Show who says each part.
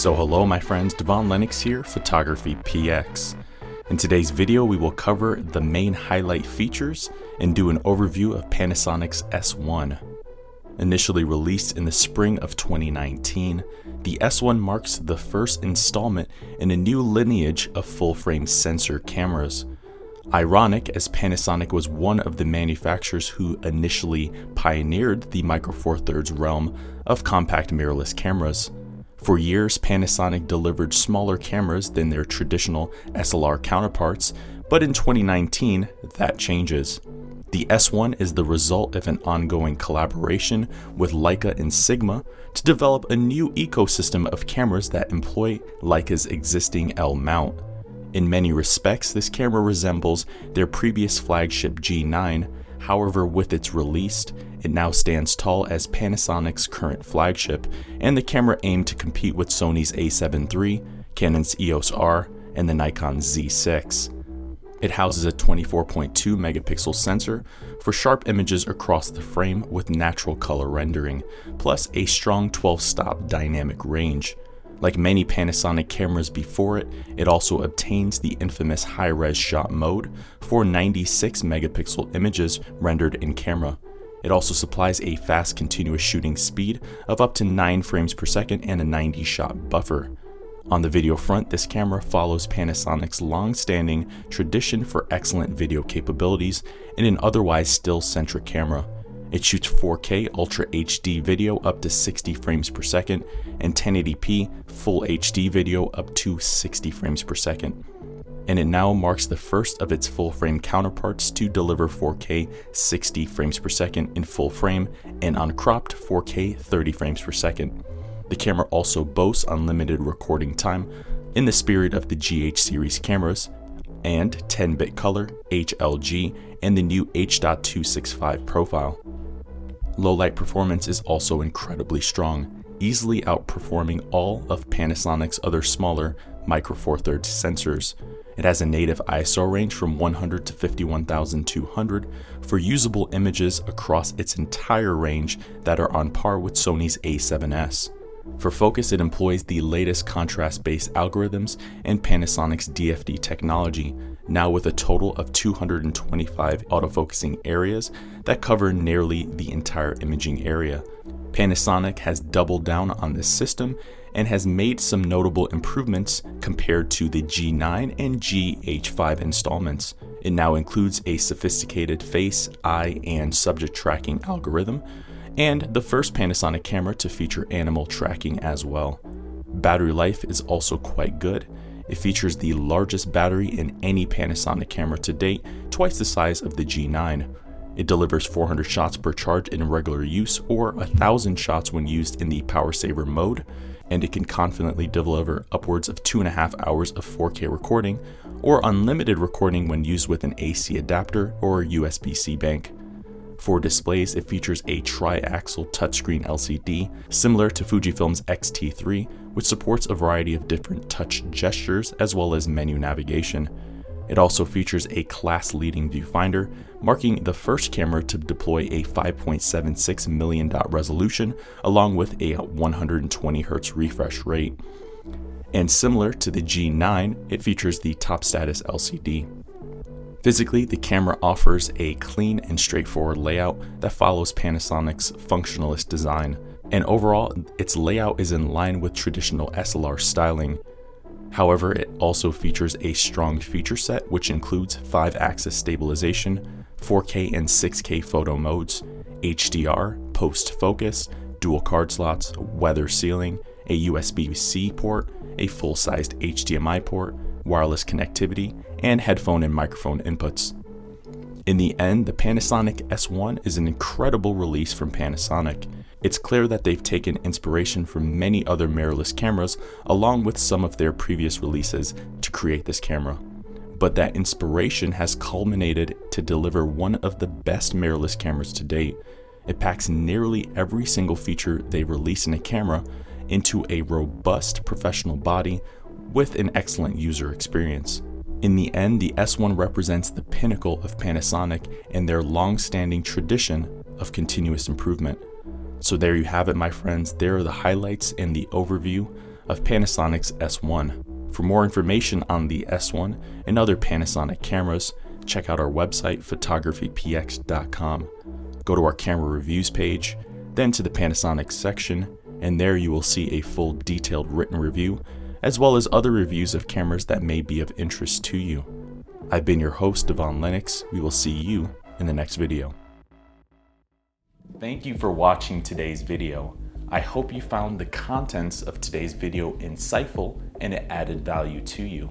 Speaker 1: So hello my friends, Devon Lennox here, Photography PX. In today's video we will cover the main highlight features and do an overview of Panasonic's S1. Initially released in the spring of 2019, the S1 marks the first installment in a new lineage of full-frame sensor cameras. Ironic as Panasonic was one of the manufacturers who initially pioneered the Micro Four Thirds realm of compact mirrorless cameras. For years, Panasonic delivered smaller cameras than their traditional SLR counterparts, but in 2019, that changes. The S1 is the result of an ongoing collaboration with Leica and Sigma to develop a new ecosystem of cameras that employ Leica's existing L mount. In many respects, this camera resembles their previous flagship G9, however, with its release, it now stands tall as Panasonic's current flagship, and the camera aimed to compete with Sony's a7 III, Canon's EOS R, and the Nikon Z6. It houses a 24.2 megapixel sensor for sharp images across the frame with natural color rendering, plus a strong 12 stop dynamic range. Like many Panasonic cameras before it, it also obtains the infamous high res shot mode for 96 megapixel images rendered in camera. It also supplies a fast continuous shooting speed of up to 9 frames per second and a 90 shot buffer. On the video front, this camera follows Panasonic's long standing tradition for excellent video capabilities in an otherwise still centric camera. It shoots 4K Ultra HD video up to 60 frames per second and 1080p Full HD video up to 60 frames per second and it now marks the first of its full frame counterparts to deliver 4K 60 frames per second in full frame and uncropped 4K 30 frames per second. The camera also boasts unlimited recording time in the spirit of the GH series cameras and 10 bit color, HLG, and the new H.265 profile. Low light performance is also incredibly strong, easily outperforming all of Panasonic's other smaller Micro Four Thirds sensors. It has a native ISO range from 100 to 51,200 for usable images across its entire range that are on par with Sony's A7S. For focus, it employs the latest contrast based algorithms and Panasonic's DFD technology, now with a total of 225 autofocusing areas that cover nearly the entire imaging area. Panasonic has doubled down on this system and has made some notable improvements compared to the G9 and GH5 installments. It now includes a sophisticated face, eye, and subject tracking algorithm, and the first Panasonic camera to feature animal tracking as well. Battery life is also quite good. It features the largest battery in any Panasonic camera to date, twice the size of the G9. It delivers 400 shots per charge in regular use or 1000 shots when used in the power saver mode and it can confidently deliver upwards of two and a half hours of 4K recording or unlimited recording when used with an AC adapter or USB C bank. For displays, it features a tri-axle touchscreen LCD similar to Fujifilm's X-T3, which supports a variety of different touch gestures as well as menu navigation. It also features a class leading viewfinder, marking the first camera to deploy a 5.76 million dot resolution along with a 120 Hz refresh rate. And similar to the G9, it features the top status LCD. Physically, the camera offers a clean and straightforward layout that follows Panasonic's functionalist design. And overall, its layout is in line with traditional SLR styling, However, it also features a strong feature set which includes 5 axis stabilization, 4K and 6K photo modes, HDR, post focus, dual card slots, weather sealing, a USB C port, a full sized HDMI port, wireless connectivity, and headphone and microphone inputs. In the end, the Panasonic S1 is an incredible release from Panasonic. It's clear that they've taken inspiration from many other mirrorless cameras along with some of their previous releases to create this camera. But that inspiration has culminated to deliver one of the best mirrorless cameras to date. It packs nearly every single feature they release in a camera into a robust professional body with an excellent user experience. In the end, the S1 represents the pinnacle of Panasonic and their long standing tradition of continuous improvement. So, there you have it, my friends. There are the highlights and the overview of Panasonic's S1. For more information on the S1 and other Panasonic cameras, check out our website photographypx.com. Go to our camera reviews page, then to the Panasonic section, and there you will see a full detailed written review, as well as other reviews of cameras that may be of interest to you. I've been your host, Devon Lennox. We will see you in the next video. Thank you for watching today's video. I hope you found the contents of today's video insightful and it added value to you.